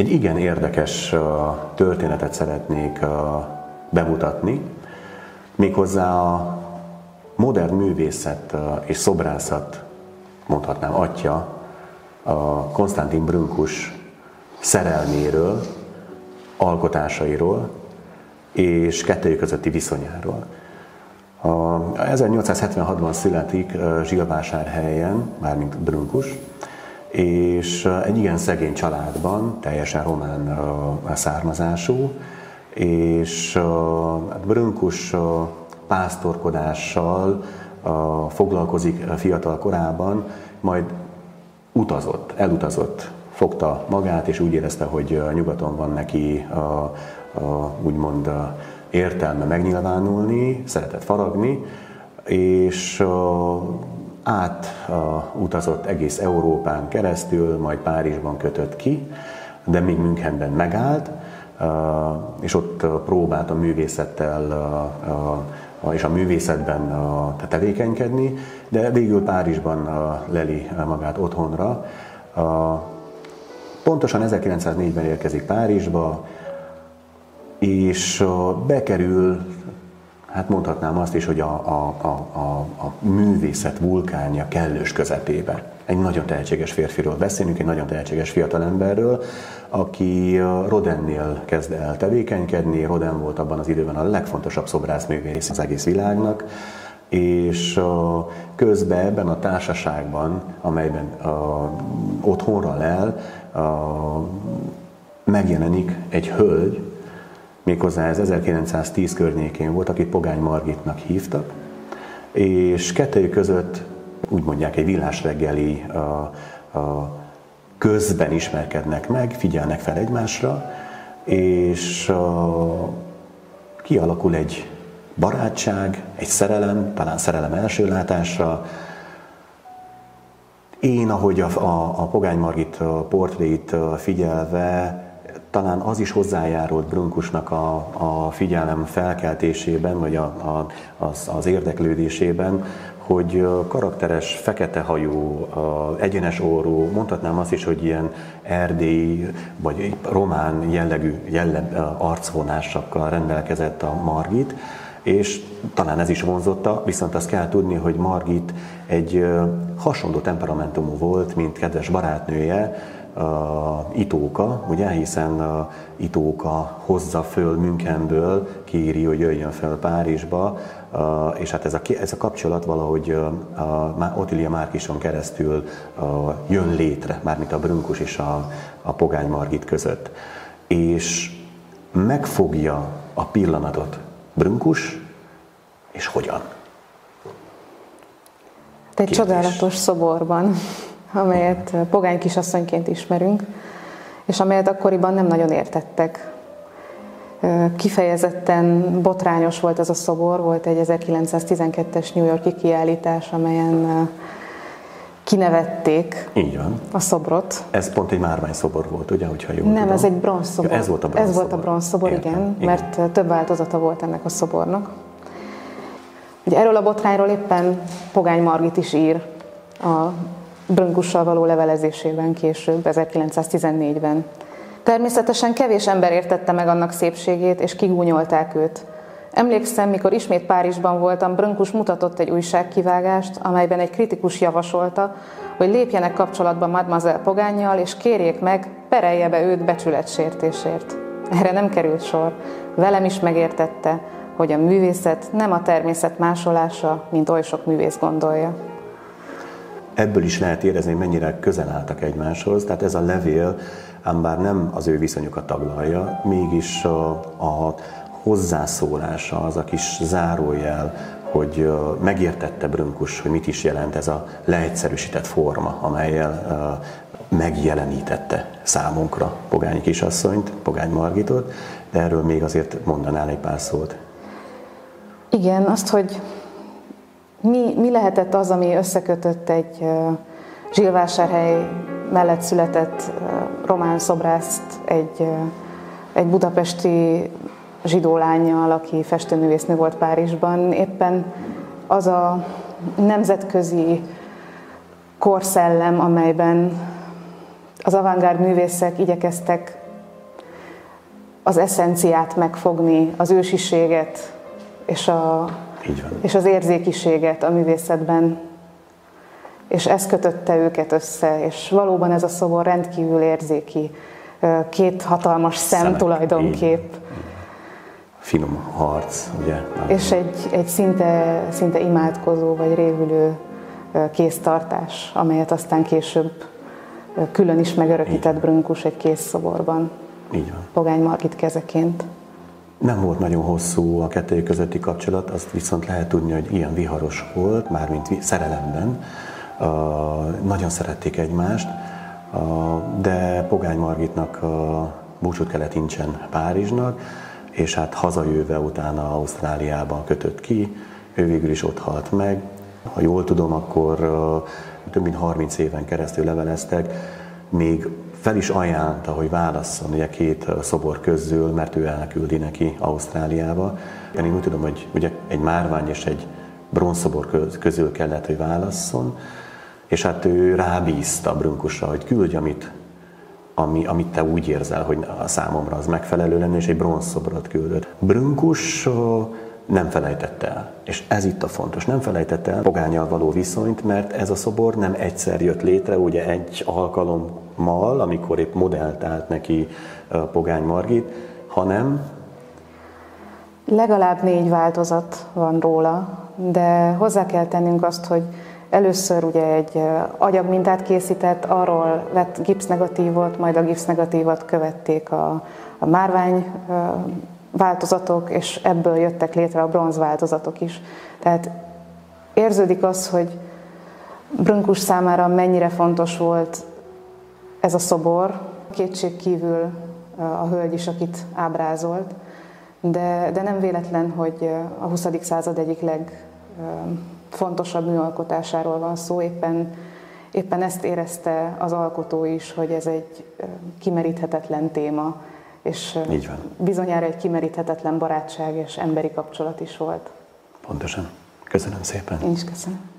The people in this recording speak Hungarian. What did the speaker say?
egy igen érdekes történetet szeretnék bemutatni, méghozzá a modern művészet és szobrászat, mondhatnám atya, Konstantin Brünkus szerelméről, alkotásairól és kettőjük közötti viszonyáról. A 1876-ban születik Zsilvásárhelyen, mármint Brünkus, és egy igen szegény családban, teljesen román származású, és hát Brünkus pásztorkodással foglalkozik fiatal korában, majd utazott, elutazott, fogta magát, és úgy érezte, hogy nyugaton van neki a, a, úgymond értelme megnyilvánulni, szeretett faragni, és át utazott egész Európán keresztül, majd Párizsban kötött ki, de még Münchenben megállt, és ott próbált a művészettel és a művészetben tevékenykedni, de végül Párizsban leli magát otthonra. Pontosan 1904-ben érkezik Párizsba, és bekerül hát mondhatnám azt is, hogy a, a, a, a, a művészet vulkánja kellős közepébe. Egy nagyon tehetséges férfiról beszélünk, egy nagyon tehetséges fiatalemberről, aki Rodennél kezd el tevékenykedni. Roden volt abban az időben a legfontosabb szobrászművész az egész világnak, és közben ebben a társaságban, amelyben otthonra lel, megjelenik egy hölgy, méghozzá ez 1910 környékén volt, akit Pogány Margitnak hívtak, és kettőjük között úgy mondják egy villás reggeli a, a közben ismerkednek meg, figyelnek fel egymásra, és a, kialakul egy barátság, egy szerelem, talán szerelem első látásra. Én, ahogy a, a, a Pogány Margit portréit figyelve, talán az is hozzájárult Brunkusnak a, a figyelem felkeltésében, vagy a, a, az, az érdeklődésében, hogy karakteres, fekete hajú, egyenes orrú, mondhatnám azt is, hogy ilyen erdélyi vagy román jellegű jellem, arcvonásokkal rendelkezett a Margit, és talán ez is vonzotta, viszont azt kell tudni, hogy Margit egy hasonló temperamentumú volt, mint kedves barátnője, Itóka, ugye, hiszen Itóka hozza föl Münchenből, kéri, hogy jöjjön fel Párizsba, és hát ez a, ez a kapcsolat valahogy Otilia Márkison keresztül jön létre, mármint a Brünkus és a, a Pogány Margit között. És megfogja a pillanatot Brünkus, és hogyan? Egy Kérdés. csodálatos szoborban amelyet pogány kisasszonyként ismerünk, és amelyet akkoriban nem nagyon értettek. Kifejezetten botrányos volt ez a szobor, volt egy 1912-es New Yorki kiállítás, amelyen kinevették Így van. a szobrot. Ez pont egy márvány szobor volt, ugye, hogyha jól Nem, tudom. ez egy bronzszobor. Ja, ez volt a bronzszobor. Ez volt a bronzszobor, igen, igen, mert több változata volt ennek a szobornak. Ugye erről a botrányról éppen Pogány Margit is ír a Bröngussal való levelezésében később, 1914-ben. Természetesen kevés ember értette meg annak szépségét, és kigúnyolták őt. Emlékszem, mikor ismét Párizsban voltam, Brönkus mutatott egy újságkivágást, amelyben egy kritikus javasolta, hogy lépjenek kapcsolatba Mademoiselle Pogányjal, és kérjék meg, perelje be őt becsületsértésért. Erre nem került sor. Velem is megértette, hogy a művészet nem a természet másolása, mint oly sok művész gondolja ebből is lehet érezni, mennyire közel álltak egymáshoz. Tehát ez a levél, ám bár nem az ő viszonyukat taglalja, mégis a, a hozzászólása, az a kis zárójel, hogy megértette Brünkus, hogy mit is jelent ez a leegyszerűsített forma, amelyel megjelenítette számunkra Pogány kisasszonyt, Pogány Margitot, de erről még azért mondanál egy pár szót. Igen, azt, hogy mi, mi lehetett az, ami összekötött egy Zsilvásárhely mellett született román szobrászt egy, egy budapesti zsidó lányjal, aki festőművésznő volt Párizsban. Éppen az a nemzetközi korszellem, amelyben az avantgárd művészek igyekeztek az eszenciát megfogni, az ősiséget és, a, Így van. és az érzékiséget a művészetben. És ez kötötte őket össze, és valóban ez a szobor rendkívül érzéki, két hatalmas szem Szemek, tulajdonképp. Így finom harc, ugye? És egy, egy szinte, szinte imádkozó vagy révülő kéztartás, amelyet aztán később külön is megörökített Brünkus egy készszoborban. Így van. Pogány Margit kezeként. Nem volt nagyon hosszú a kettő közötti kapcsolat, azt viszont lehet tudni, hogy ilyen viharos volt, mármint szerelemben. Uh, nagyon szerették egymást, uh, de Pogány Margitnak uh, búcsút kellett incsen Párizsnak, és hát hazajöve utána Ausztráliában kötött ki, ő végül is ott halt meg. Ha jól tudom, akkor több mint 30 éven keresztül leveleztek, még fel is ajánlta, hogy válasszon ugye két szobor közül, mert ő elküldi neki Ausztráliába. Én úgy tudom, hogy ugye egy márvány és egy bronzszobor közül kellett, hogy válasszon, és hát ő rábízta Brunkusra, hogy küldj, amit ami, amit te úgy érzel, hogy a számomra az megfelelő lenne, és egy bronzszobrot küldött. Brünkus nem felejtette el. És ez itt a fontos. Nem felejtette el pogányal való viszonyt, mert ez a szobor nem egyszer jött létre, ugye egy alkalommal, amikor épp modellt állt neki Pogány Margit, hanem Legalább négy változat van róla, de hozzá kell tennünk azt, hogy Először ugye egy agyagmintát készített, arról lett gipsnegatívot, majd a gipsnegatívot követték a, a márvány változatok, és ebből jöttek létre a bronz változatok is. Tehát érződik az, hogy Brunkus számára mennyire fontos volt ez a szobor, kétség kívül a hölgy is, akit ábrázolt, de, de nem véletlen, hogy a 20. század egyik leg fontosabb műalkotásáról van szó, éppen, éppen ezt érezte az alkotó is, hogy ez egy kimeríthetetlen téma, és Így van. bizonyára egy kimeríthetetlen barátság és emberi kapcsolat is volt. Pontosan. Köszönöm szépen. Én is köszönöm.